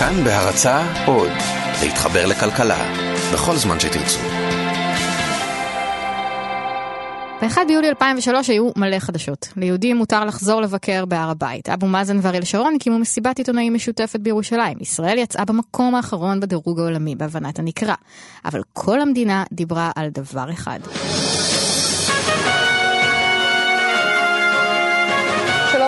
כאן בהרצה עוד, להתחבר לכלכלה, בכל זמן שתרצו. ב-1 ביולי 2003 היו מלא חדשות. ליהודים מותר לחזור לבקר בהר הבית. אבו מאזן ואריאל שרון הקימו מסיבת עיתונאים משותפת בירושלים. ישראל יצאה במקום האחרון בדירוג העולמי בהבנת הנקרא. אבל כל המדינה דיברה על דבר אחד.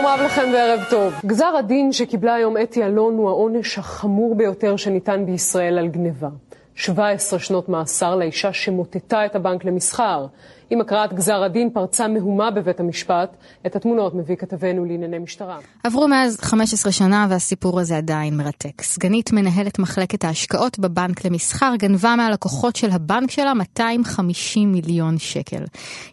שלום רב לכם וערב טוב. גזר הדין שקיבלה היום אתי אלון הוא העונש החמור ביותר שניתן בישראל על גניבה. 17 שנות מאסר לאישה שמוטטה את הבנק למסחר. עם הקראת גזר הדין פרצה מהומה בבית המשפט. את התמונות מביא כתבנו לענייני משטרה. עברו מאז 15 שנה והסיפור הזה עדיין מרתק. סגנית מנהלת מחלקת ההשקעות בבנק למסחר גנבה מהלקוחות של הבנק שלה 250 מיליון שקל.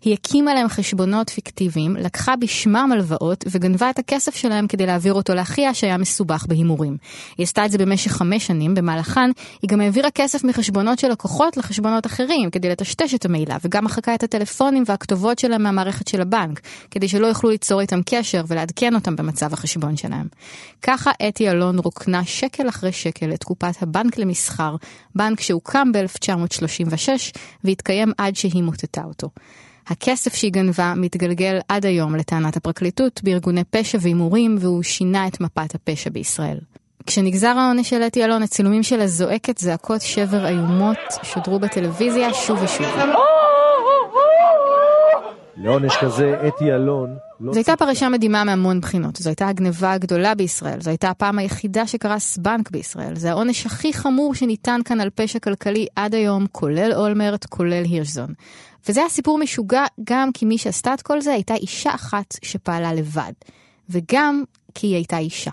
היא הקימה להם חשבונות פיקטיביים, לקחה בשמם הלוואות וגנבה את הכסף שלהם כדי להעביר אותו לאחיה שהיה מסובך בהימורים. היא עשתה את זה במשך חמש שנים, במהלכן היא גם העבירה כסף מחשבונות של לקוחות לחשבונות אחרים כדי לטשטש את המעילה וגם מחקה את הטלפון. הטלפונים והכתובות שלהם מהמערכת של הבנק, כדי שלא יוכלו ליצור איתם קשר ולעדכן אותם במצב החשבון שלהם. ככה אתי אלון רוקנה שקל אחרי שקל את קופת הבנק למסחר, בנק שהוקם ב-1936 והתקיים עד שהיא מוטטה אותו. הכסף שהיא גנבה מתגלגל עד היום לטענת הפרקליטות בארגוני פשע והימורים והוא שינה את מפת הפשע בישראל. כשנגזר העונש של אתי אלון, הצילומים שלה זועקת זעקות שבר איומות שודרו בטלוויזיה שוב ושוב. לעונש כזה, אתי אלון... לא זו הייתה פרשה מדהימה מהמון בחינות. זו הייתה הגניבה הגדולה בישראל. זו הייתה הפעם היחידה שקרס בנק בישראל. זה העונש הכי חמור שניתן כאן על פשע כלכלי עד היום, כולל אולמרט, כולל הירשזון. וזה היה סיפור משוגע גם כי מי שעשתה את כל זה הייתה אישה אחת שפעלה לבד. וגם כי היא הייתה אישה.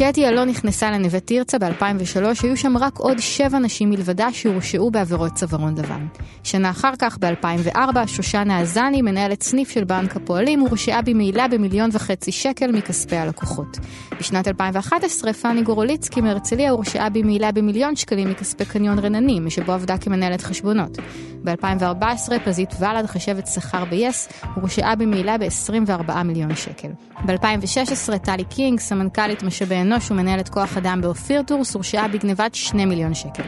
כשאתי אלון נכנסה לנווה תרצה ב-2003, היו שם רק עוד שבע נשים מלבדה שהורשעו בעבירות צווארון לבן. שנה אחר כך, ב-2004, שושנה עזני, מנהלת סניף של בנק הפועלים, הורשעה במעילה במיליון וחצי שקל מכספי הלקוחות. בשנת 2011, פאני גורוליצקי מהרצליה הורשעה במעילה במיליון שקלים מכספי קניון רננים, שבו עבדה כמנהלת חשבונות. ב-2014, פזית ולד, חשבת שכר ב-yes, הורשעה במעילה ב-24 מיליון שקל. ב-2016, טלי קינג, סמנכ"לית משאבי אנוש ומנהלת כוח אדם באופיר טורס, הורשעה בגנבת 2 מיליון שקל.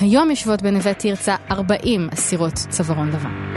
היום יושבות בנווה תרצה 40 אסירות צווארון לבן.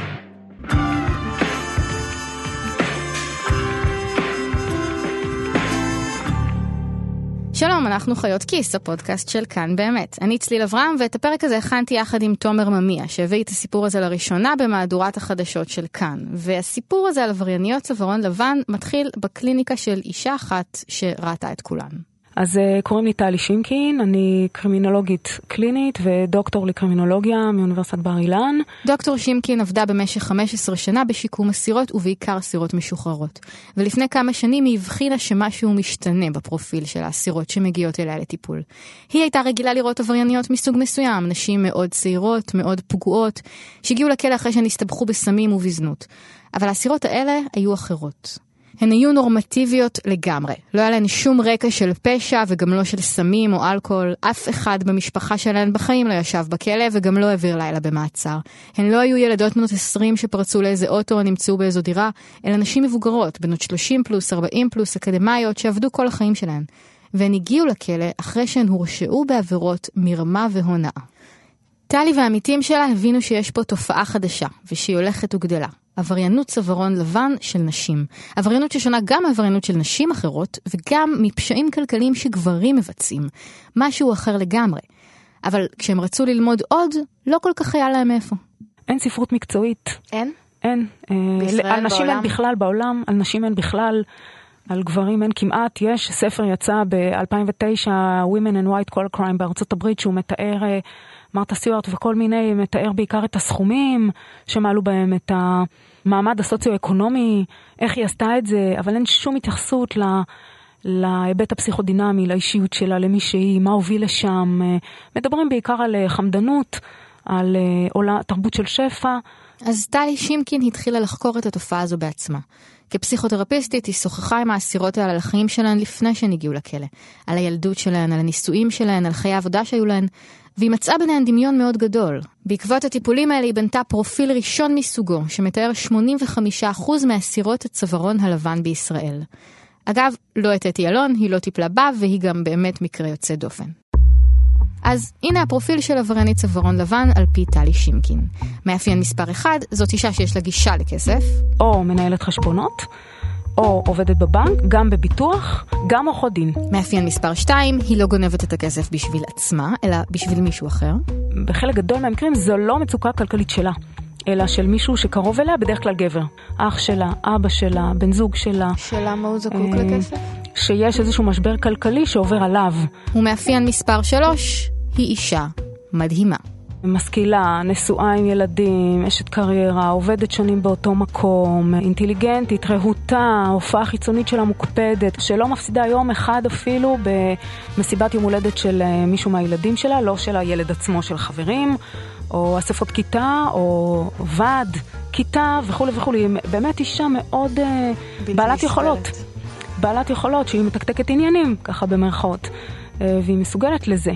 שלום, אנחנו חיות כיס, הפודקאסט של כאן באמת. אני צליל אברהם, ואת הפרק הזה הכנתי יחד עם תומר ממיה, שהביא את הסיפור הזה לראשונה במהדורת החדשות של כאן. והסיפור הזה על עברייניות צווארון לבן מתחיל בקליניקה של אישה אחת שראתה את כולן. אז אה, קוראים לי טלי שימקין, אני קרימינולוגית קלינית ודוקטור לקרימינולוגיה מאוניברסיטת בר אילן. דוקטור שימקין עבדה במשך 15 שנה בשיקום אסירות ובעיקר אסירות משוחררות. ולפני כמה שנים היא הבחינה שמשהו משתנה בפרופיל של האסירות שמגיעות אליה לטיפול. היא הייתה רגילה לראות עברייניות מסוג מסוים, נשים מאוד צעירות, מאוד פגועות, שהגיעו לכלא אחרי שהן הסתבכו בסמים ובזנות. אבל האסירות האלה היו אחרות. הן היו נורמטיביות לגמרי. לא היה להן שום רקע של פשע וגם לא של סמים או אלכוהול. אף אחד במשפחה שלהן בחיים לא ישב בכלא וגם לא העביר לילה במעצר. הן לא היו ילדות בנות 20 שפרצו לאיזה אוטו או נמצאו באיזו דירה, אלא נשים מבוגרות, בנות 30 פלוס, 40 פלוס, אקדמאיות, שעבדו כל החיים שלהן. והן הגיעו לכלא אחרי שהן הורשעו בעבירות מרמה והונאה. טלי והעמיתים שלה הבינו שיש פה תופעה חדשה, ושהיא הולכת וגדלה. עבריינות צווארון לבן של נשים. עבריינות ששונה גם מעבריינות של נשים אחרות, וגם מפשעים כלכליים שגברים מבצעים. משהו אחר לגמרי. אבל כשהם רצו ללמוד עוד, לא כל כך היה להם איפה. אין ספרות מקצועית. אין? אין. אה, בישראל, על נשים בעולם? אין בכלל בעולם, על נשים אין בכלל, על גברים אין כמעט. יש ספר יצא ב-2009, Women and White Collar Crime בארצות הברית, שהוא מתאר, אה, מרתה סיוארט וכל מיני, מתאר בעיקר את הסכומים שמעלו בהם, את המעמד הסוציו-אקונומי, איך היא עשתה את זה, אבל אין שום התייחסות ל... להיבט הפסיכודינמי, לאישיות שלה, למי שהיא, מה הוביל לשם. מדברים בעיקר על אה, חמדנות, על אה, עולה, תרבות של שפע. אז טלי שימקין התחילה לחקור את התופעה הזו בעצמה. כפסיכותרפיסטית היא שוחחה עם האסירות האלה על החיים שלהן לפני שהן הגיעו לכלא. על הילדות שלהן, על הנישואים שלהן, על חיי העבודה שהיו להן, והיא מצאה ביניהן דמיון מאוד גדול. בעקבות הטיפולים האלה היא בנתה פרופיל ראשון מסוגו, שמתאר 85% מאסירות הצווארון הלבן בישראל. אגב, לא את אתי אלון, היא לא טיפלה בה, והיא גם באמת מקרה יוצא דופן. אז הנה הפרופיל של עברייני צווארון לבן על פי טלי שימקין. מאפיין מספר 1, זאת אישה שיש לה גישה לכסף. או מנהלת חשבונות, או עובדת בבנק, גם בביטוח, גם עורכות דין. מאפיין מספר 2, היא לא גונבת את הכסף בשביל עצמה, אלא בשביל מישהו אחר. בחלק גדול מהמקרים זו לא מצוקה כלכלית שלה. אלא של מישהו שקרוב אליה, בדרך כלל גבר. אח שלה, אבא שלה, בן זוג שלה. שלמה הוא זקוק אה, לכסף? שיש איזשהו משבר כלכלי שעובר עליו. ומאפיין מספר 3, היא אישה מדהימה. משכילה, נשואה עם ילדים, אשת קריירה, עובדת שנים באותו מקום, אינטליגנטית, רהוטה, הופעה חיצונית שלה מוקפדת, שלא מפסידה יום אחד אפילו במסיבת יום הולדת של אה, מישהו מהילדים שלה, לא של הילד עצמו, של חברים, או אספות כיתה, או ועד כיתה וכולי וכולי. היא באמת אישה מאוד אה, בעלת יכולות. בעלת יכולות שהיא מתקתקת עניינים, ככה במרכאות, אה, והיא מסוגלת לזה.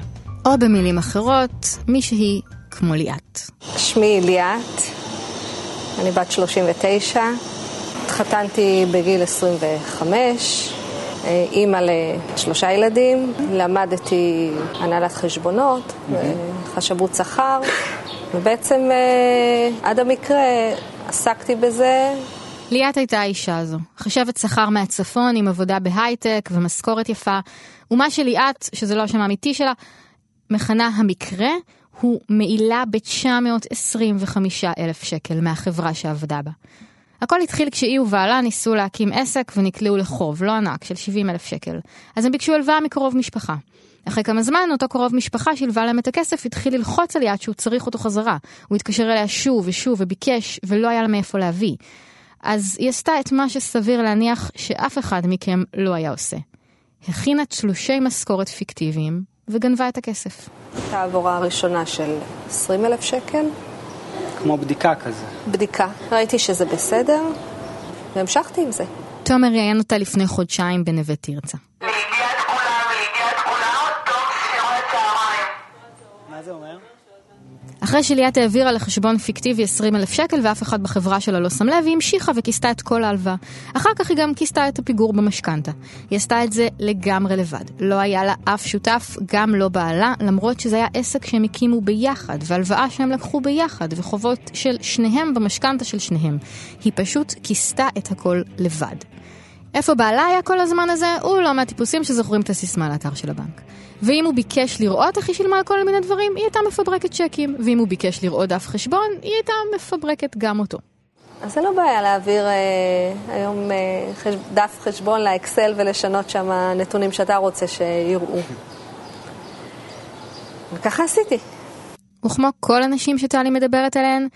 או במילים אחרות, מישהי כמו ליאת. שמי ליאת, אני בת 39, התחתנתי בגיל 25, אה, אימא לשלושה ילדים, למדתי הנהלת חשבונות, חשבות שכר, ובעצם אה, עד המקרה עסקתי בזה. ליאת הייתה האישה הזו, חשבת שכר מהצפון עם עבודה בהייטק ומשכורת יפה, ומה שליאת, שזה לא השם האמיתי שלה, מכנה המקרה, הוא מעילה ב-925 אלף שקל מהחברה שעבדה בה. הכל התחיל כשהיא ובעלה ניסו להקים עסק ונקלעו לחוב, לא ענק, של 70 אלף שקל. אז הם ביקשו הלוואה מקרוב משפחה. אחרי כמה זמן, אותו קרוב משפחה שהלווה להם את הכסף התחיל ללחוץ על יד שהוא צריך אותו חזרה. הוא התקשר אליה שוב ושוב וביקש, ולא היה לה מאיפה להביא. אז היא עשתה את מה שסביר להניח שאף אחד מכם לא היה עושה. הכינה תלושי משכורת פיקטיביים וגנבה את הכסף. הייתה העבורה הראשונה של 20 אלף שקל, כמו בדיקה כזה. בדיקה. ראיתי שזה בסדר, והמשכתי עם זה. תומר ראיין אותה לפני חודשיים בנווה תרצה. אחרי שליאת העבירה לחשבון פיקטיבי 20 אלף שקל ואף אחד בחברה שלה לא שם לב, היא המשיכה וכיסתה את כל ההלוואה. אחר כך היא גם כיסתה את הפיגור במשכנתה. היא עשתה את זה לגמרי לבד. לא היה לה אף שותף, גם לא בעלה, למרות שזה היה עסק שהם הקימו ביחד, והלוואה שהם לקחו ביחד, וחובות של שניהם במשכנתה של שניהם. היא פשוט כיסתה את הכל לבד. איפה בעלה היה כל הזמן הזה? הוא לא מהטיפוסים שזוכרים את הסיסמה לאתר של הבנק. ואם הוא ביקש לראות איך היא שילמה על כל מיני דברים, היא הייתה מפברקת צ'קים. ואם הוא ביקש לראות דף חשבון, היא הייתה מפברקת גם אותו. אז זה לא בעיה להעביר אה, היום אה, חש... דף חשבון לאקסל ולשנות שם נתונים שאתה רוצה שיראו. וככה עשיתי. וכמו כל הנשים שטלי מדברת עליהן,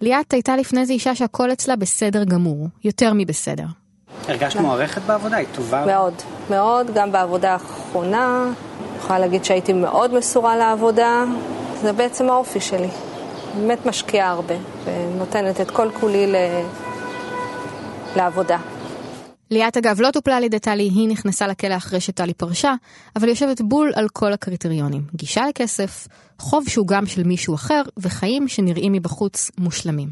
ליאת הייתה לפני זה אישה שהכל אצלה בסדר גמור. יותר מבסדר. הרגשת מוערכת בעבודה? היא טובה? מאוד, מאוד, גם בעבודה האחרונה. אני יכולה להגיד שהייתי מאוד מסורה לעבודה. זה בעצם האופי שלי. באמת משקיעה הרבה, ונותנת את כל כולי ל... לעבודה. ליאת אגב לא טופלה על ידי טלי, היא נכנסה לכלא אחרי שטלי פרשה, אבל היא יושבת בול על כל הקריטריונים. גישה לכסף, חוב שהוא גם של מישהו אחר, וחיים שנראים מבחוץ מושלמים.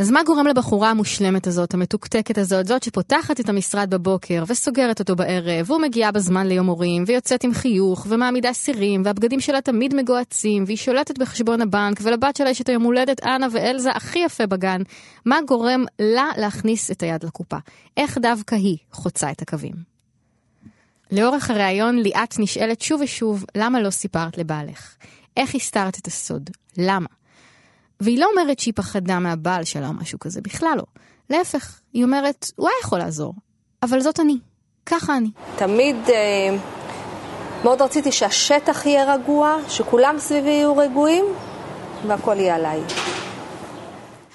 אז מה גורם לבחורה המושלמת הזאת, המתוקתקת הזאת, זאת שפותחת את המשרד בבוקר וסוגרת אותו בערב, ומגיעה בזמן ליום הורים, ויוצאת עם חיוך, ומעמידה סירים, והבגדים שלה תמיד מגוהצים, והיא שולטת בחשבון הבנק, ולבת שלה יש את היום הולדת אנה ואלזה הכי יפה בגן. מה גורם לה להכניס את היד לקופה? איך דווקא היא חוצה את הקווים? לאורך הריאיון ליאת נשאלת שוב ושוב, למה לא סיפרת לבעלך? איך הסתרת את הסוד? למה? והיא לא אומרת שהיא פחדה מהבעל שלה או משהו כזה, בכלל לא. להפך, היא אומרת, הוא היה יכול לעזור, אבל זאת אני. ככה אני. תמיד אה, מאוד רציתי שהשטח יהיה רגוע, שכולם סביבי יהיו רגועים, והכל יהיה עליי.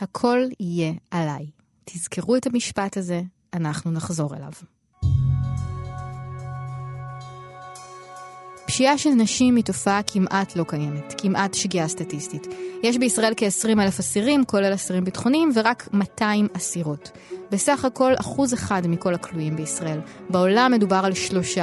הכל יהיה עליי. תזכרו את המשפט הזה, אנחנו נחזור אליו. פשיעה של נשים היא תופעה כמעט לא קיימת, כמעט שגיאה סטטיסטית. יש בישראל כ-20 אלף אסירים, כולל אסירים ביטחוניים, ורק 200 אסירות. בסך הכל אחוז אחד מכל הכלואים בישראל. בעולם מדובר על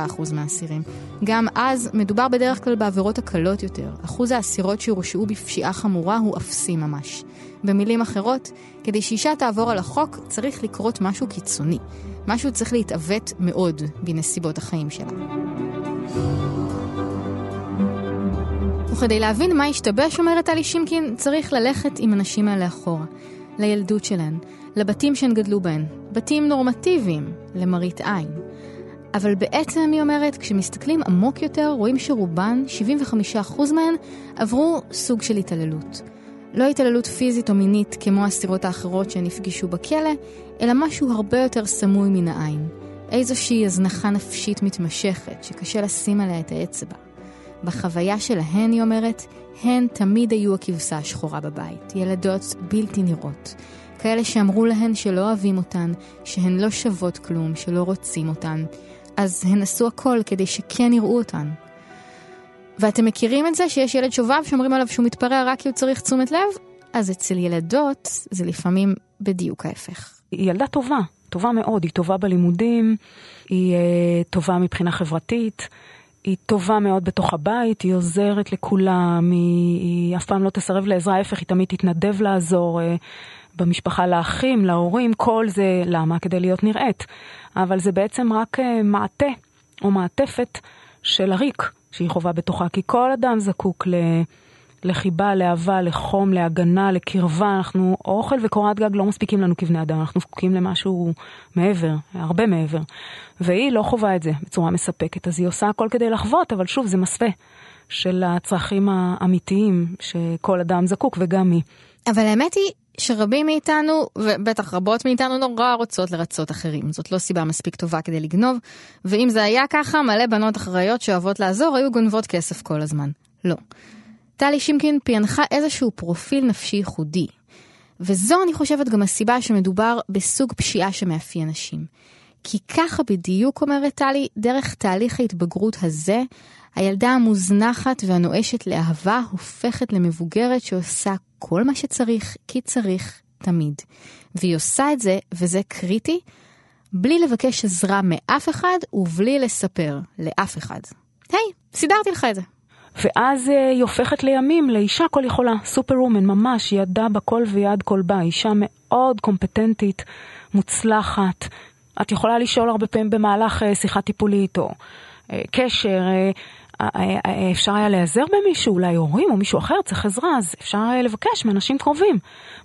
3% מהאסירים. גם אז מדובר בדרך כלל בעבירות הקלות יותר. אחוז האסירות שהורשעו בפשיעה חמורה הוא אפסי ממש. במילים אחרות, כדי שאישה תעבור על החוק צריך לקרות משהו קיצוני. משהו צריך להתעוות מאוד בנסיבות החיים שלה. וכדי להבין מה השתבש, אומרת טלי שימקין, צריך ללכת עם הנשים האלה אחורה, לילדות שלהן, לבתים שהן גדלו בהן, בתים נורמטיביים, למראית עין. אבל בעצם, היא אומרת, כשמסתכלים עמוק יותר, רואים שרובן, 75% מהן, עברו סוג של התעללות. לא התעללות פיזית או מינית כמו האסירות האחרות שהן נפגשו בכלא, אלא משהו הרבה יותר סמוי מן העין. איזושהי הזנחה נפשית מתמשכת, שקשה לשים עליה את האצבע. בחוויה שלהן, היא אומרת, הן תמיד היו הכבשה השחורה בבית, ילדות בלתי נראות. כאלה שאמרו להן שלא אוהבים אותן, שהן לא שוות כלום, שלא רוצים אותן. אז הן עשו הכל כדי שכן יראו אותן. ואתם מכירים את זה שיש ילד שובב שאומרים עליו שהוא מתפרע רק כי הוא צריך תשומת לב? אז אצל ילדות זה לפעמים בדיוק ההפך. היא ילדה טובה, טובה מאוד, היא טובה בלימודים, היא uh, טובה מבחינה חברתית, היא טובה מאוד בתוך הבית, היא עוזרת לכולם, היא, היא אף פעם לא תסרב לעזרה, ההפך, היא תמיד תתנדב לעזור uh, במשפחה לאחים, להורים, כל זה, למה? כדי להיות נראית. אבל זה בעצם רק uh, מעטה או מעטפת של הריק שהיא חווה בתוכה, כי כל אדם זקוק ל... לחיבה, לאהבה, לחום, להגנה, לקרבה. אנחנו, אוכל וקורת גג לא מספיקים לנו כבני אדם, אנחנו זקוקים למשהו מעבר, הרבה מעבר. והיא לא חווה את זה בצורה מספקת, אז היא עושה הכל כדי לחוות, אבל שוב, זה מסווה של הצרכים האמיתיים שכל אדם זקוק, וגם היא. אבל האמת היא שרבים מאיתנו, ובטח רבות מאיתנו, נורא רוצות לרצות אחרים. זאת לא סיבה מספיק טובה כדי לגנוב, ואם זה היה ככה, מלא בנות אחראיות שאוהבות לעזור היו גונבות כסף כל הזמן. לא. טלי שימקין פענחה איזשהו פרופיל נפשי ייחודי. וזו, אני חושבת, גם הסיבה שמדובר בסוג פשיעה שמאפיין נשים. כי ככה בדיוק, אומרת טלי, דרך תהליך ההתבגרות הזה, הילדה המוזנחת והנואשת לאהבה הופכת למבוגרת שעושה כל מה שצריך, כי צריך תמיד. והיא עושה את זה, וזה קריטי, בלי לבקש עזרה מאף אחד ובלי לספר לאף אחד. היי, hey, סידרתי לך את זה. ואז אה, היא הופכת לימים לאישה כל יכולה, סופר וומן, ממש, ידה בכל ויד כל בה, אישה מאוד קומפטנטית, מוצלחת. את יכולה לשאול הרבה פעמים במהלך אה, שיחה טיפולית או אה, קשר, אפשר היה להיעזר במישהו, אולי הורים או מישהו אחר צריך עזרה, אז אפשר לבקש מאנשים קרובים.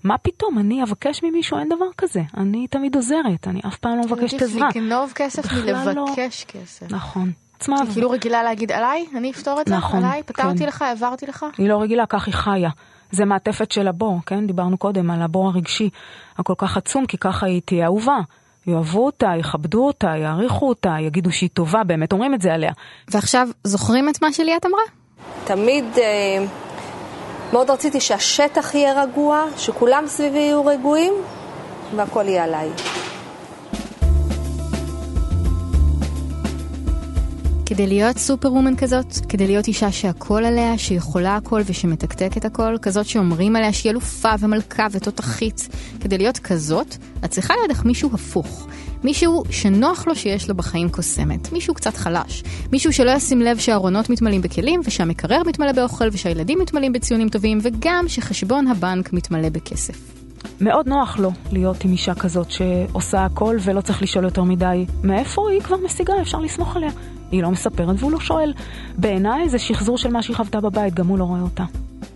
מה פתאום, אני אבקש ממישהו, אין דבר כזה. אני תמיד עוזרת, אני אף פעם לא מבקשת עזרה. עדיף לגנוב כסף מלבקש לא. כסף. נכון. עצמה. היא כאילו רגילה להגיד עליי, אני אפתור את זה, נכון, עליי, פתרתי כן. לך, העברתי לך. היא לא רגילה, כך היא חיה. זה מעטפת של הבור, כן? דיברנו קודם על הבור הרגשי הכל כך עצום, כי ככה היא תהיה אהובה. יאהבו אותה, יכבדו אותה, יעריכו אותה, יגידו שהיא טובה, באמת אומרים את זה עליה. ועכשיו, זוכרים את מה שליאת אמרה? תמיד אה, מאוד רציתי שהשטח יהיה רגוע, שכולם סביבי יהיו רגועים, והכל יהיה עליי. כדי להיות סופר וומן כזאת, כדי להיות אישה שהכל עליה, שיכולה הכל ושמתקתקת הכל, כזאת שאומרים עליה שהיא אלופה ומלכה ותותחית, כדי להיות כזאת, את צריכה לידך מישהו הפוך. מישהו שנוח לו שיש לו בחיים קוסמת, מישהו קצת חלש, מישהו שלא ישים לב שהארונות מתמלאים בכלים ושהמקרר מתמלא באוכל ושהילדים מתמלאים בציונים טובים וגם שחשבון הבנק מתמלא בכסף. מאוד נוח לו להיות עם אישה כזאת שעושה הכל ולא צריך לשאול יותר מדי מאיפה היא כבר משיגה, אפשר לסמוך עליה. היא לא מספרת והוא לא שואל. בעיניי זה שחזור של מה שהיא חוותה בבית, גם הוא לא רואה אותה.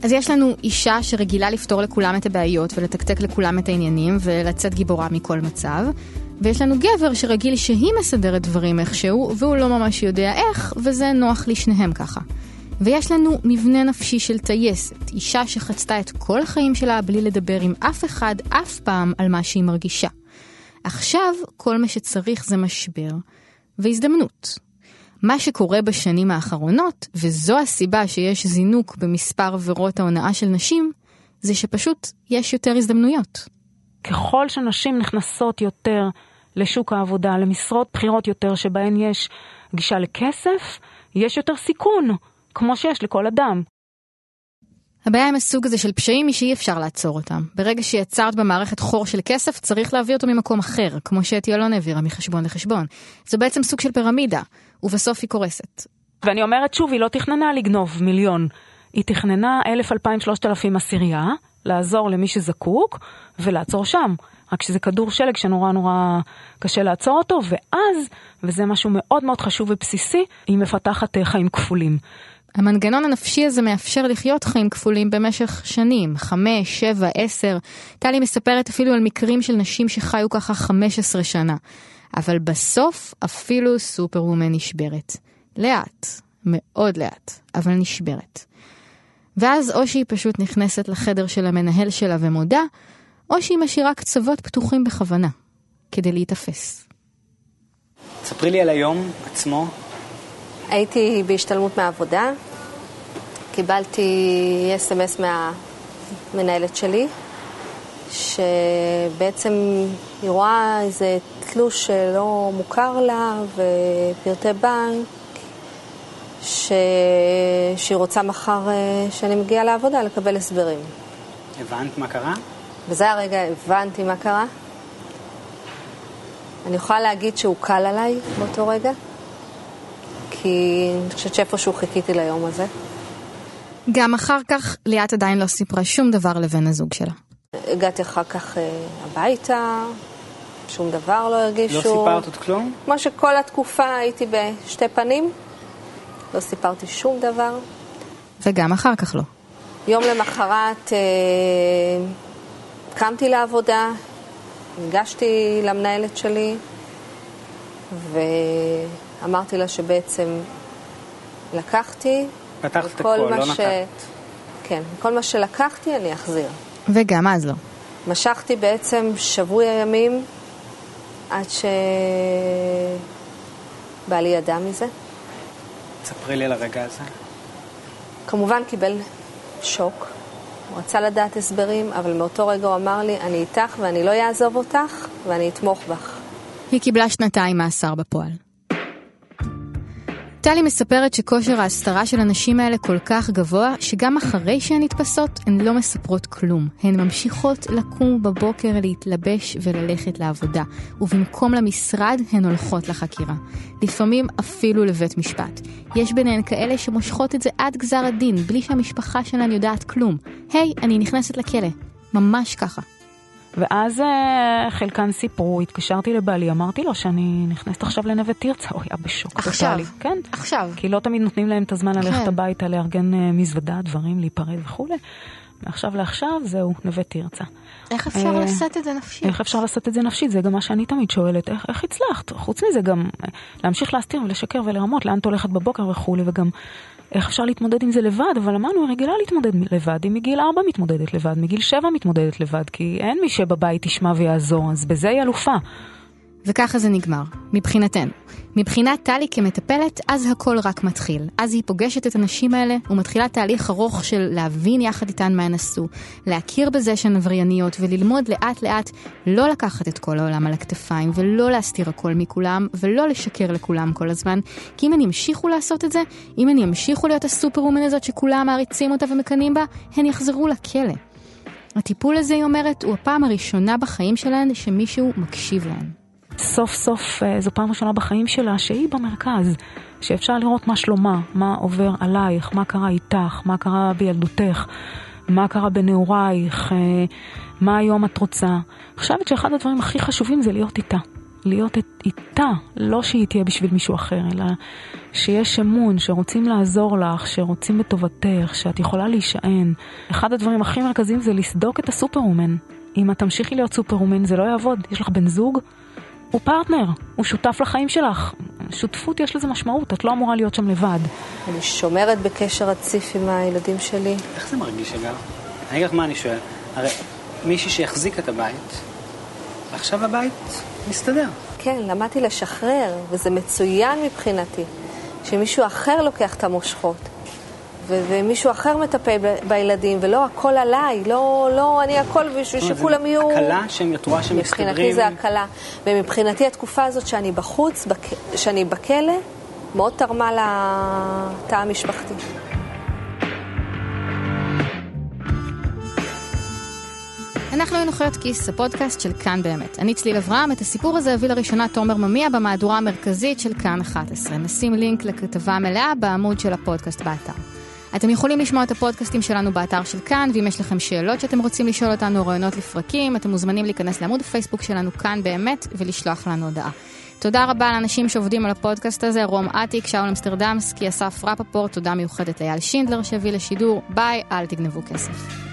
אז יש לנו אישה שרגילה לפתור לכולם את הבעיות ולתקתק לכולם את העניינים ולצאת גיבורה מכל מצב. ויש לנו גבר שרגיל שהיא מסדרת דברים איכשהו, והוא לא ממש יודע איך, וזה נוח לשניהם ככה. ויש לנו מבנה נפשי של טייסת, אישה שחצתה את כל החיים שלה בלי לדבר עם אף אחד אף פעם על מה שהיא מרגישה. עכשיו כל מה שצריך זה משבר והזדמנות. מה שקורה בשנים האחרונות, וזו הסיבה שיש זינוק במספר עבירות ההונאה של נשים, זה שפשוט יש יותר הזדמנויות. ככל שנשים נכנסות יותר לשוק העבודה, למשרות בכירות יותר שבהן יש גישה לכסף, יש יותר סיכון, כמו שיש לכל אדם. הבעיה עם הסוג הזה של פשעים היא שאי אפשר לעצור אותם. ברגע שיצרת במערכת חור של כסף, צריך להביא אותו ממקום אחר, כמו שאתי אלון העבירה מחשבון לחשבון. זו בעצם סוג של פירמידה, ובסוף היא קורסת. ואני אומרת שוב, היא לא תכננה לגנוב מיליון. היא תכננה אלף, אלפיים, שלושת אלפים עשירייה, לעזור למי שזקוק, ולעצור שם. רק שזה כדור שלג שנורא נורא קשה לעצור אותו, ואז, וזה משהו מאוד מאוד חשוב ובסיסי, היא מפתחת אה, חיים כפולים. המנגנון הנפשי הזה מאפשר לחיות חיים כפולים במשך שנים, חמש, שבע, עשר. טלי מספרת אפילו על מקרים של נשים שחיו ככה 15 שנה. אבל בסוף אפילו סופר וומן נשברת. לאט, מאוד לאט, אבל נשברת. ואז או שהיא פשוט נכנסת לחדר של המנהל שלה ומודה, או שהיא משאירה קצוות פתוחים בכוונה, כדי להיתפס. ספרי לי על היום עצמו. הייתי בהשתלמות מהעבודה, קיבלתי אס.אם.אס מהמנהלת שלי, שבעצם היא רואה איזה תלוש שלא מוכר לה ופרטי בנק, ש... שהיא רוצה מחר אה, שאני מגיעה לעבודה לקבל הסברים. הבנת מה קרה? בזה הרגע הבנתי מה קרה. אני יכולה להגיד שהוא קל עליי באותו רגע, כי אני חושבת שאיפשהו חיכיתי ליום הזה. גם אחר כך ליאת עדיין לא סיפרה שום דבר לבן הזוג שלה. הגעתי אחר כך אה, הביתה, שום דבר לא הרגישו. לא סיפרת עוד כלום? כמו שכל התקופה הייתי בשתי פנים, לא סיפרתי שום דבר. וגם אחר כך לא. יום למחרת אה, קמתי לעבודה, ניגשתי למנהלת שלי ואמרתי לה שבעצם לקחתי פתחת את הכל, מה לא ש... נתת. כן, כל מה שלקחתי אני אחזיר. וגם אז לא. משכתי בעצם שבוי הימים עד שבעלי ידע מזה. ספרי לי על הרגע הזה. כמובן קיבל שוק, הוא רצה לדעת הסברים, אבל מאותו רגע הוא אמר לי, אני איתך ואני לא אעזוב אותך ואני אתמוך בך. היא קיבלה שנתיים מאסר בפועל. טלי מספרת שכושר ההסתרה של הנשים האלה כל כך גבוה, שגם אחרי שהן נתפסות, הן לא מספרות כלום. הן ממשיכות לקום בבוקר, להתלבש וללכת לעבודה, ובמקום למשרד, הן הולכות לחקירה. לפעמים אפילו לבית משפט. יש ביניהן כאלה שמושכות את זה עד גזר הדין, בלי שהמשפחה שלהן יודעת כלום. היי, אני נכנסת לכלא. ממש ככה. ואז אה, חלקן סיפרו, התקשרתי לבעלי, אמרתי לו שאני נכנסת עכשיו לנווה תרצה, הוא היה בשוק עכשיו. טוטאלי. כן. עכשיו. כי לא תמיד נותנים להם את הזמן ללכת כן. הביתה, לארגן אה, מזוודה, דברים, להיפרד וכולי. מעכשיו לעכשיו, זהו, נווה תרצה. איך אפשר אה, לשאת את זה נפשית? איך אפשר לעשות את זה נפשית? זה גם מה שאני תמיד שואלת, איך, איך הצלחת? חוץ מזה גם אה, להמשיך להסתיר ולשקר ולרמות, לאן את הולכת בבוקר וכולי, וגם איך אפשר להתמודד עם זה לבד, אבל אמרנו, היא רגילה להתמודד לבד, היא מגיל 4 מתמודדת לבד, מגיל 7 מתמודדת לבד, כי אין מי שבבית ישמע ויעזור, אז בזה היא אלופה. וככה זה נגמר, מבחינתנו. מבחינת טלי כמטפלת, אז הכל רק מתחיל. אז היא פוגשת את הנשים האלה ומתחילה תהליך ארוך של להבין יחד איתן מה הן עשו, להכיר בזה שהן עברייניות וללמוד לאט לאט לא לקחת את כל העולם על הכתפיים ולא להסתיר הכל מכולם ולא לשקר לכולם כל הזמן, כי אם הן ימשיכו לעשות את זה, אם הן ימשיכו להיות הסופר-וומן הזאת שכולם מעריצים אותה ומקנאים בה, הן יחזרו לכלא. הטיפול הזה, היא אומרת, הוא הפעם הראשונה בחיים שלהן שמישהו מקשיב להן. סוף סוף אה, זו פעם ראשונה בחיים שלה שהיא במרכז, שאפשר לראות מה שלומה, מה עובר עלייך, מה קרה איתך, מה קרה בילדותך, מה קרה בנעורייך, אה, מה היום את רוצה. אני חושבת שאחד הדברים הכי חשובים זה להיות איתה. להיות איתה, לא שהיא תהיה בשביל מישהו אחר, אלא שיש אמון, שרוצים לעזור לך, שרוצים בטובתך, שאת יכולה להישען. אחד הדברים הכי מרכזיים זה לסדוק את הסופר-וומן. אם את תמשיכי להיות סופר-וומן זה לא יעבוד. יש לך בן זוג, הוא פרטנר, הוא שותף לחיים שלך. שותפות יש לזה משמעות, את לא אמורה להיות שם לבד. אני שומרת בקשר רציף עם הילדים שלי. איך זה מרגיש, אגב? אני אגיד לך מה אני שואל. הרי מישהי שהחזיק את הבית, עכשיו הבית מסתדר. כן, למדתי לשחרר, וזה מצוין מבחינתי, שמישהו אחר לוקח את המושכות, ומישהו אחר מטפל ב- בילדים, ולא הכל עליי, לא, לא, אני הכל בשביל שכולם יהיו... הקלה שהם, את רואה שהם מסתדרים. מבחינתי זה הקלה. ומבחינתי התקופה הזאת שאני בחוץ, בק... שאני בכלא, מאוד תרמה לתא המשפחתי. אנחנו היינו חיות כיס, הפודקאסט של כאן באמת. אני צליל אברהם, את הסיפור הזה הביא לראשונה תומר ממיה במהדורה המרכזית של כאן 11. נשים לינק לכתבה המלאה בעמוד של הפודקאסט באתר. אתם יכולים לשמוע את הפודקאסטים שלנו באתר של כאן, ואם יש לכם שאלות שאתם רוצים לשאול אותנו, או רעיונות לפרקים, אתם מוזמנים להיכנס לעמוד הפייסבוק שלנו כאן באמת, ולשלוח לנו הודעה. תודה רבה לאנשים שעובדים על הפודקאסט הזה, רום אטיק, שאול אמסטרדמסקי, אסף רפפורט, תודה מיוחדת לאייל שינדלר שהביא לשידור, ביי, אל תגנבו כסף.